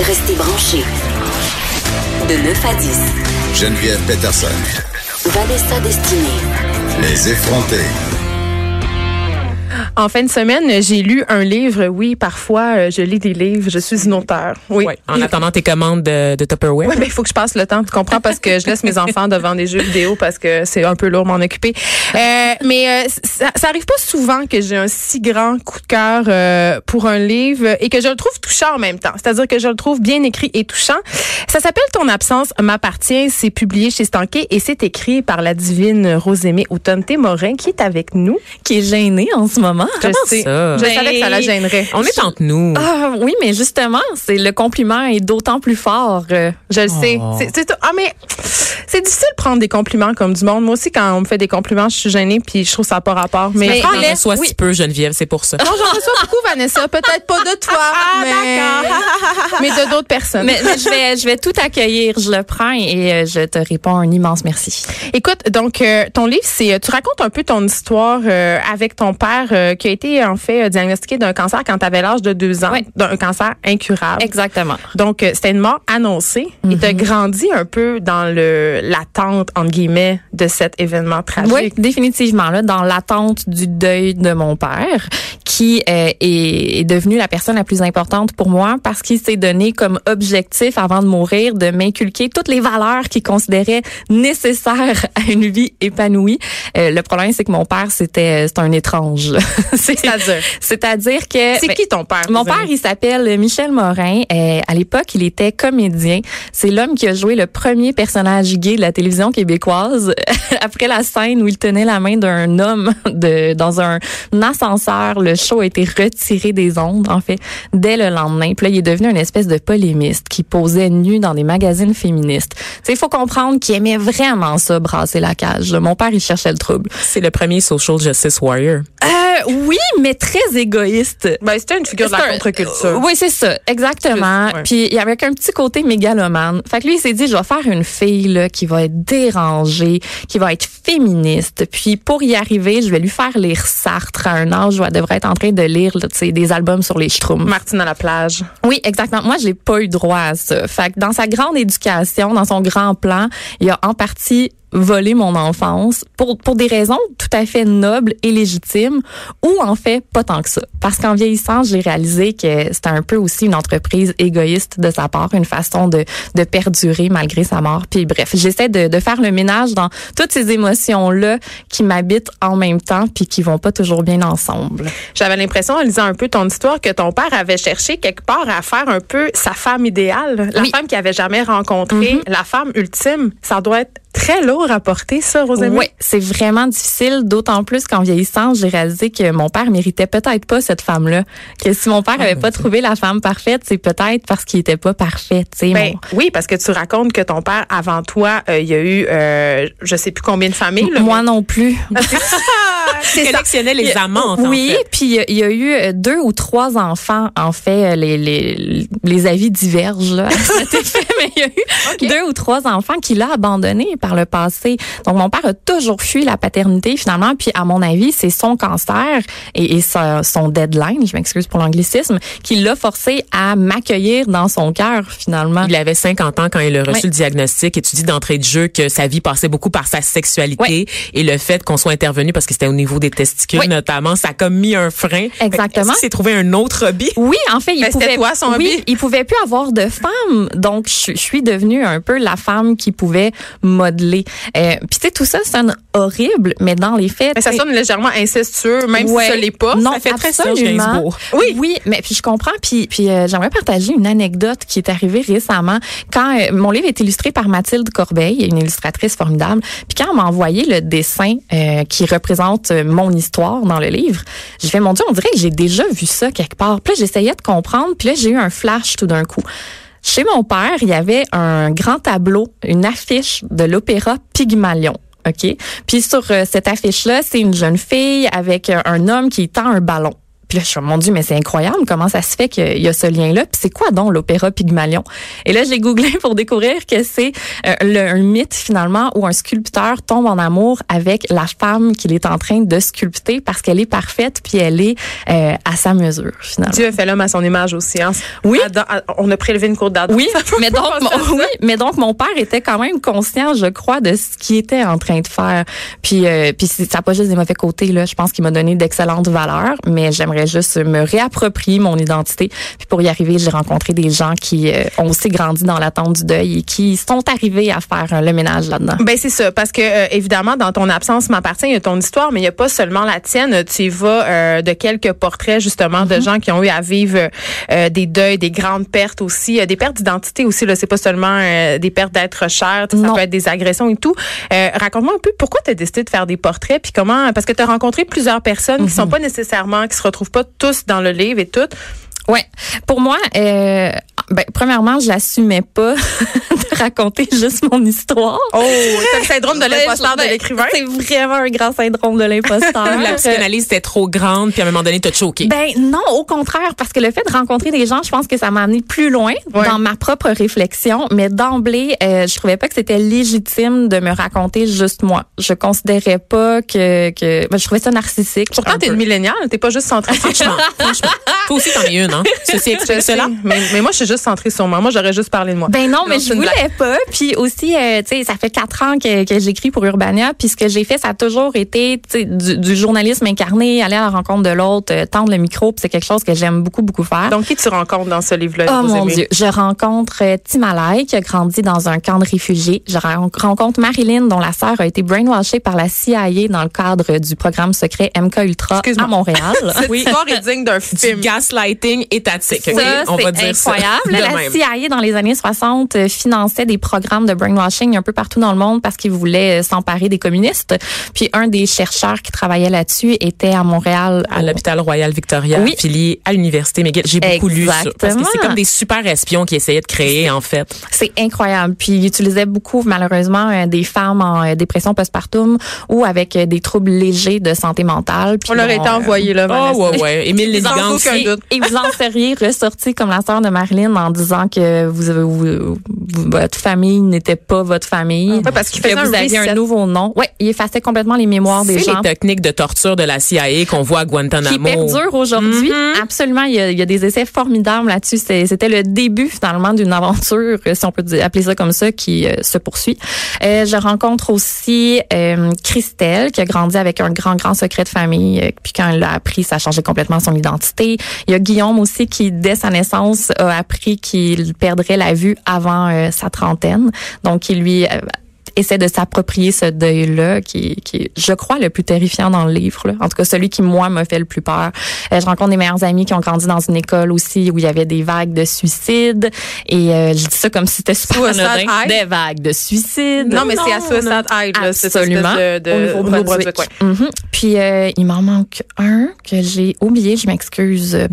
Restez branchés. De 9 à 10. Geneviève Peterson. Vanessa Destinée. Les effrontés. En fin de semaine, j'ai lu un livre. Oui, parfois, euh, je lis des livres. Je suis une auteur. Oui. Ouais, en attendant tes commandes de, de Tupperware. Oui, mais il faut que je passe le temps, tu comprends, parce que je laisse mes enfants devant des jeux vidéo parce que c'est un peu lourd m'en occuper. Euh, mais euh, ça, ça arrive pas souvent que j'ai un si grand coup de cœur euh, pour un livre et que je le trouve touchant en même temps. C'est-à-dire que je le trouve bien écrit et touchant. Ça s'appelle Ton absence m'appartient. C'est publié chez Stanquet et c'est écrit par la divine Rosémée Automne Morin qui est avec nous. qui est gêné en ce moment. Je sais. ça? Je Ben, savais que ça la gênerait. On est entre nous. Ah oui, mais justement, c'est le compliment est d'autant plus fort. euh, Je le sais. Oh. C'est, ah, mais c'est difficile de prendre des compliments comme du monde. Moi aussi, quand on me fait des compliments, je suis gênée puis je trouve ça n'a pas rapport. Mais, Mais- prends-les. reçois oui. si peu, Geneviève, c'est pour ça. Non, j'en reçois beaucoup, Vanessa. Peut-être pas de toi, mais, mais de d'autres personnes. mais, mais je vais je vais tout accueillir, je le prends et euh, je te réponds un immense merci. Écoute, donc euh, ton livre, c'est euh, tu racontes un peu ton histoire avec ton père euh, qui a été en fait euh, diagnostiqué d'un cancer quand tu avais l'âge de deux ans, Oui. d'un cancer incurable. Exactement. Donc euh, c'était une mort annoncée et tu as grandi un peu dans le l'attente entre guillemets de cet événement tragique. Oui, définitivement là dans l'attente du deuil de mon père qui euh, est, est devenu la personne la plus importante pour moi parce qu'il s'est donné comme objectif avant de mourir de m'inculquer toutes les valeurs qu'il considérait nécessaires à une vie épanouie. Euh, le problème c'est que mon père c'était c'est un étrange. C'est- C'est-à-dire? c'est-à-dire que C'est ben, qui ton père Mon père, il s'appelle Michel Morin. Euh, à l'époque, il était comédien. C'est l'homme qui a joué le premier personnage gay de la télévision québécoise. Après la scène où il tenait la main d'un homme de, dans un ascenseur, le show a été retiré des ondes, en fait, dès le lendemain. Puis là, il est devenu une espèce de polémiste qui posait nu dans des magazines féministes. Il faut comprendre qu'il aimait vraiment ça, brasser la cage. Mon père, il cherchait le trouble. C'est le premier social justice warrior. Euh, oui, mais très égoïste. Ben, c'était une figure de la contre-culture. Oui, c'est ça, exactement. Plus, ouais. Puis il y avait un petit côté mégalomane. Fait que lui, il s'est dit, je vais faire une fille là, qui va être dérangée, qui va être féministe. Puis pour y arriver, je vais lui faire lire Sartre à un âge où elle devrait être en train de lire là, des albums sur les Schtroumpfs. Martine à la plage. Oui, exactement. Moi, je n'ai pas eu droit à ça. Fait que dans sa grande éducation, dans son grand plan, il a en partie volé mon enfance pour pour des raisons tout à fait nobles et légitimes ou en fait pas tant que ça parce qu'en vieillissant j'ai réalisé que c'était un peu aussi une entreprise égoïste de sa part une façon de de perdurer malgré sa mort puis bref j'essaie de de faire le ménage dans toutes ces émotions là qui m'habitent en même temps puis qui vont pas toujours bien ensemble J'avais l'impression, en lisant un peu ton histoire, que ton père avait cherché quelque part à faire un peu sa femme idéale, la Oui. femme qu'il avait jamais rencontrée, la femme ultime. Ça doit être très lourd à porter, ça, Rosémie. Oui, c'est vraiment difficile, d'autant plus qu'en vieillissant, j'ai réalisé que mon père méritait peut-être pas cette femme-là. Que si mon père avait pas trouvé la femme parfaite, c'est peut-être parce qu'il était pas parfait. tu sais. Ben, Mon- oui, parce que tu racontes que ton père, avant toi, euh, il y a eu, euh, je sais plus combien de familles. là, Moi non plus. c'est ça. collectionnait les amantes, en oui, fait. puis il y a- il y a eu euh, deux ou trois enfants. En fait, euh, les, les, les avis divergent là, à cet effet, mais il y a eu deux ou trois enfants qu'il a abandonnés par le passé. Donc, mon père a toujours fui la paternité finalement. Puis, à mon avis, c'est son cancer et, son deadline, je m'excuse pour l'anglicisme, qui l'a forcé à m'accueillir dans son cœur finalement. Il avait 50 ans quand il a reçu Oui. le diagnostic et tu dis d'entrée de jeu que sa vie passait beaucoup par sa sexualité Oui. et le fait qu'on soit intervenu parce que c'était au niveau des testicules Oui. notamment, ça a comme mis un frein. Exactement. Est-ce qu'il s'est trouvé un autre hobby? Oui, en fait, il Ben, pouvait. toi, son hobby? il pouvait plus avoir de femme, donc je, je suis devenue un peu la femme qui pouvait modeler. Euh, Puis tu sais, tout ça sonne horrible, mais dans les faits, Mais ça sonne légèrement incestueux, même Ouais. si ce l'est pas. Non, ça fait très absolument. Gainsbourg. Oui, oui, mais puis je comprends. Puis, puis euh, j'aimerais partager une anecdote qui est arrivée récemment. Quand euh, mon livre est illustré par Mathilde Corbeil, une illustratrice formidable. Puis quand on m'a envoyé le dessin euh, qui représente mon histoire dans le livre, j'ai fait mon Dieu, on dirait que j'ai déjà vu ça quelque part. Puis là, j'essayais de comprendre. Puis là, j'ai eu un flash tout d'un coup. Chez mon père, il y avait un grand tableau, une affiche de l'opéra Pygmalion. OK? Puis sur euh, cette affiche-là, c'est une jeune fille avec euh, un homme qui tend un ballon. Puis là, je suis mon Dieu, mais c'est incroyable, comment ça se fait qu'il y a ce lien-là? Puis c'est quoi donc l'opéra Pygmalion? Et là, j'ai googlé pour découvrir que c'est euh, le, un mythe finalement où un sculpteur tombe en amour avec la femme qu'il est en train de sculpter parce qu'elle est parfaite puis elle est euh, à sa mesure finalement. Dieu a fait l'homme à son image aussi. Hein? Oui. On a prélevé une cour d'Adam. Oui, mais donc, mon, oui, mais donc mon père était quand même conscient, je crois, de ce qu'il était en train de faire. Puis, euh, puis ça n'a pas juste des mauvais côtés là. Je pense qu'il m'a donné d'excellentes valeurs, mais j'aimerais juste me réapproprier mon identité. Puis pour y arriver, j'ai rencontré des gens qui euh, ont aussi grandi dans l'attente du deuil et qui sont arrivés à faire euh, le ménage là-dedans. Ben c'est ça, parce que euh, évidemment dans ton absence m'appartient, il y a ton histoire, mais il y a pas seulement la tienne. Tu y vas euh, de quelques portraits justement de gens qui ont eu à vivre des deuils, des grandes pertes aussi, des pertes d'identité aussi. Là, c'est pas seulement des pertes d'être cher, ça Non. peut être des agressions et tout. Raconte-moi un peu pourquoi tu as décidé de faire des portraits, puis comment, parce que tu as rencontré plusieurs personnes qui sont pas nécessairement, qui se retrouvent pas tous dans le livre et tout. Ouais. Pour moi, euh, ben, premièrement, je l'assumais pas de raconter juste mon histoire. Oh, t'as le syndrome de l'imposteur de Ben, l'écrivain. C'est vraiment un grand syndrome de l'imposteur. La psychanalyse était trop grande, puis à un moment donné, t'as choqué. Ben non, au contraire, parce que le fait de rencontrer des gens, je pense que ça m'a amené plus loin Ouais. dans ma propre réflexion. Mais d'emblée, euh, je trouvais pas que c'était légitime de me raconter juste moi. Je considérais pas que, que ben, je trouvais ça narcissique. Pourtant, t'es une milléniale, t'es pas juste centrée sur Franchement, franchement. Toi aussi, t'en es une, hein? Ceci explique sais, cela. mais, mais moi, je suis juste centrée sur moi. Moi, j'aurais juste parlé de moi. Ben non, mais je voulais pas. Puis aussi, euh, tu sais, ça fait quatre ans que, que j'écris pour Urbania. Puis ce que j'ai fait, ça a toujours été du, du journalisme incarné, aller à la rencontre de l'autre, euh, tendre le micro. Puis c'est quelque chose que j'aime beaucoup, beaucoup faire. Donc, qui tu rencontres dans ce livre-là? Oh vous mon aimez? Dieu, je rencontre euh, Timalai qui a grandi dans un camp de réfugiés. Je ren- rencontre Marilyn dont la sœur a été brainwashée par la CIA dans le cadre du programme secret MK Ultra Excuse-moi. à Montréal. Cette histoire est digne d'un Du film. gaslighting étatique. Ça, On va c'est dire ça. La même. CIA, dans les années 60, euh, finançait des programmes de brainwashing un peu partout dans le monde parce qu'ils voulaient euh, s'emparer des communistes. Puis un des chercheurs qui travaillait là-dessus était à Montréal. à au- l'hôpital Royal Victoria, Oui. affilié à l'université McGill. J'ai beaucoup lu ça. Parce que c'est comme des super espions qui essayaient de créer, en fait. C'est incroyable. Puis il utilisait beaucoup, malheureusement, euh, des femmes en dépression postpartum ou avec des troubles légers de santé mentale. Puis On leur euh, envoyé, là, Oh, ouais, ouais. Émile aussi. doute. Et vous en seriez ressorti comme la sœur de Marilyn en disant que vous, avez- vous- vous- votre famille n'était pas votre famille. Ouais, parce qu'il que faisait un vous aviez un nouveau nom. Ouais, il effaçait complètement les mémoires des C'est gens. les techniques de torture de la CIA qu'on voit à qui Guantanamo. perdure aujourd'hui. Mm-hmm. Absolument, il y, a, il y a des essais formidables là-dessus. C'est- C'était le début finalement d'une aventure, euh, si on peut appeler ça comme ça, qui euh, se poursuit. Euh, je rencontre aussi euh, Christelle, qui a grandi avec un grand, grand secret de famille. puis quand elle l'a appris, ça a changé complètement son identité. Il y a Guillaume aussi qui, dès sa naissance, a appris qu'il perdrait la vue avant euh, sa trentaine. Donc, il lui... essaie de s'approprier ce deuil-là, qui, qui est, je crois, le plus terrifiant dans le livre. Là. En tout cas, celui qui, moi, me fait le plus peur. Euh, je rencontre des meilleurs amis qui ont grandi dans une école aussi où il y avait des vagues de suicides. Et euh, je dis ça comme si c'était super Suicide anodin. High? Des vagues de suicides. Non, mais c'est à Suicide High, Absolument. espèce de, de au Nouveau-Brunswick. Mhm. Puis euh, il m'en manque un que j'ai oublié. Je m'excuse.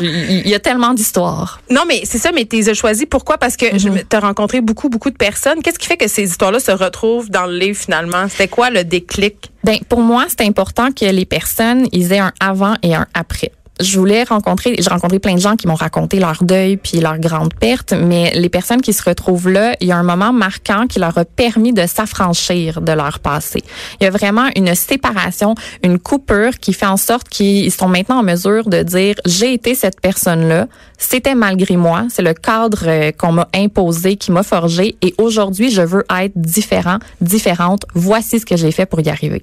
Il y a tellement d'histoires. Non, mais c'est ça, mais tu les as choisis. Pourquoi? Parce que Mhm. tu as rencontré beaucoup, beaucoup de personnes. Qu'est-ce qui fait que ces histoires-là se retrouvent dans le livre, finalement? C'était quoi le déclic? Ben pour moi, c'est important que les personnes aient un avant et un après. Je voulais rencontrer, j'ai rencontré plein de gens qui m'ont raconté leur deuil puis leur grande perte, mais les personnes qui se retrouvent là, il y a un moment marquant qui leur a permis de s'affranchir de leur passé. Il y a vraiment une séparation, une coupure qui fait en sorte qu'ils sont maintenant en mesure de dire j'ai été cette personne-là, c'était malgré moi, c'est le cadre euh, qu'on m'a imposé, qui m'a forgé et aujourd'hui je veux être différent, différente. Voici ce que j'ai fait pour y arriver.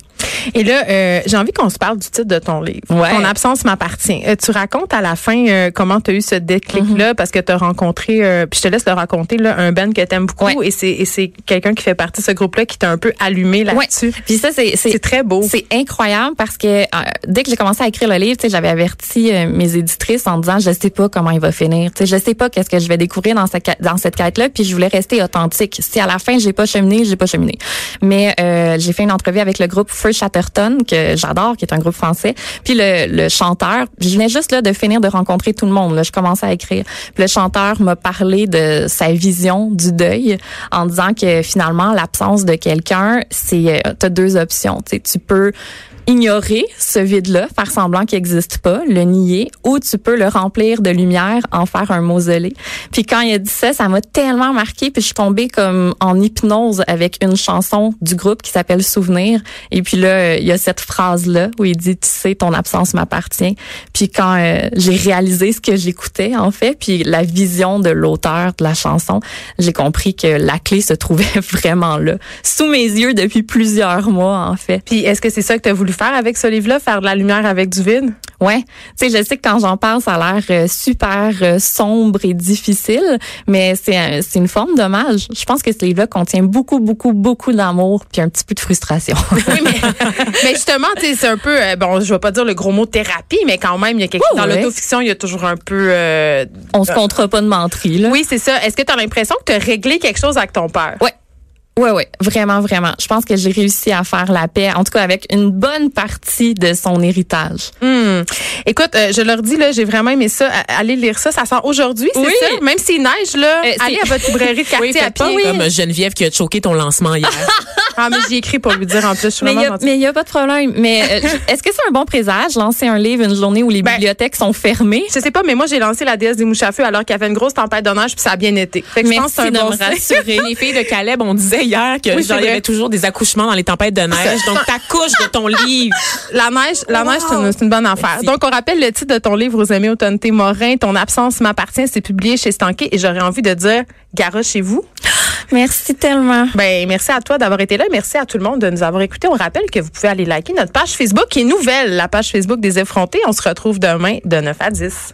Et là, euh, j'ai envie qu'on se parle du titre de ton livre. Ouais. Ton absence m'appartient. Euh, tu racontes à la fin euh, comment tu as eu ce déclic-là? Parce que tu as rencontré, euh, puis je te laisse le raconter, là, un Ben que tu aimes beaucoup Ouais. et c'est quelqu'un qui fait partie de ce groupe-là qui t'a un peu allumé là-dessus. Puis ça, c'est C'est très beau. C'est incroyable parce que euh, dès que j'ai commencé à écrire le livre, tu sais, j'avais averti mes éditrices en disant je sais pas comment il va finir, tu sais, je sais pas qu'est-ce que je vais découvrir dans cette dans cette quête là, puis je voulais rester authentique. Si à la fin j'ai pas cheminé, j'ai pas cheminé. Mais euh, j'ai fait une entrevue avec le groupe Free Chatterton que j'adore, qui est un groupe français. Puis le, le chanteur, je venais juste là de finir de rencontrer tout le monde. Là, je commençais à écrire. Puis le chanteur m'a parlé de sa vision du deuil en disant que finalement l'absence de quelqu'un, c'est euh, t'as deux options. Tu sais, tu peux ignorer ce vide-là, faire semblant qu'il n'existe pas, le nier, ou tu peux le remplir de lumière, en faire un mausolée. Puis quand il a dit ça, ça m'a tellement marqué, puis je suis tombée comme en hypnose avec une chanson du groupe qui s'appelle Souvenir. Et puis là, il y a cette phrase-là où il dit, tu sais, ton absence m'appartient. Puis quand euh, j'ai réalisé ce que j'écoutais, en fait, puis la vision de l'auteur de la chanson, j'ai compris que la clé se trouvait vraiment là, sous mes yeux depuis plusieurs mois, en fait. Puis est-ce que c'est ça que tu voulu faire avec ce livre-là, faire de la lumière avec du vide? Ouais, tu sais, je sais que quand j'en parle, ça a l'air euh, super euh, sombre et difficile, mais c'est c'est une forme d'hommage. Je pense que ce livre-là contient beaucoup, beaucoup, beaucoup d'amour puis un petit peu de frustration. oui, mais, mais justement, tu sais, c'est un peu, euh, bon, je vais pas dire le gros mot thérapie, mais quand même, il y a quelque Oh, dans ouais. l'autofiction, il y a toujours un peu. euh, On se comptera pas de menterie, là. oui, c'est ça. Est-ce que tu as l'impression que tu as réglé quelque chose avec ton père? Ouais. Ouais, ouais, vraiment, vraiment. Je pense que j'ai réussi à faire la paix, en tout cas avec une bonne partie de son héritage. Hmm. Écoute, euh, je leur dis là, j'ai vraiment aimé ça. A- Allez lire ça. Ça sort aujourd'hui, c'est Oui. ça? Même s'il neige là, Euh, allez à votre librairie de quartier Oui, à pied. comme Geneviève qui a choqué ton lancement hier. Ah, mais j'y ai écrit pour lui dire en plus. Je suis Mais il vraiment y a, mais il y a pas de problème. Mais euh, est-ce que c'est un bon présage, lancer un livre une journée où les Ben, bibliothèques sont fermées? Je sais pas, mais moi j'ai lancé la déesse des mouches à feu alors qu'il y avait une grosse tempête de neige puis ça a bien été. Fait que je pense que c'est un bon me rassurer. Les filles de Caleb, on disait hier que Oui, genre, il y avait toujours des accouchements dans les tempêtes de neige. Donc, t'accouches de ton livre. La neige, la neige, c'est une, c'est une bonne affaire. Merci. Donc, on rappelle le titre de ton livre aux amis Autorité Morin, Ton absence m'appartient, c'est publié chez Stanké et j'aurais envie de dire, garoche chez vous. Merci tellement. Ben, merci à toi d'avoir été là. Merci à tout le monde de nous avoir écoutés. On rappelle que vous pouvez aller liker notre page Facebook qui est nouvelle, la page Facebook des effrontés. On se retrouve demain de 9 à 10.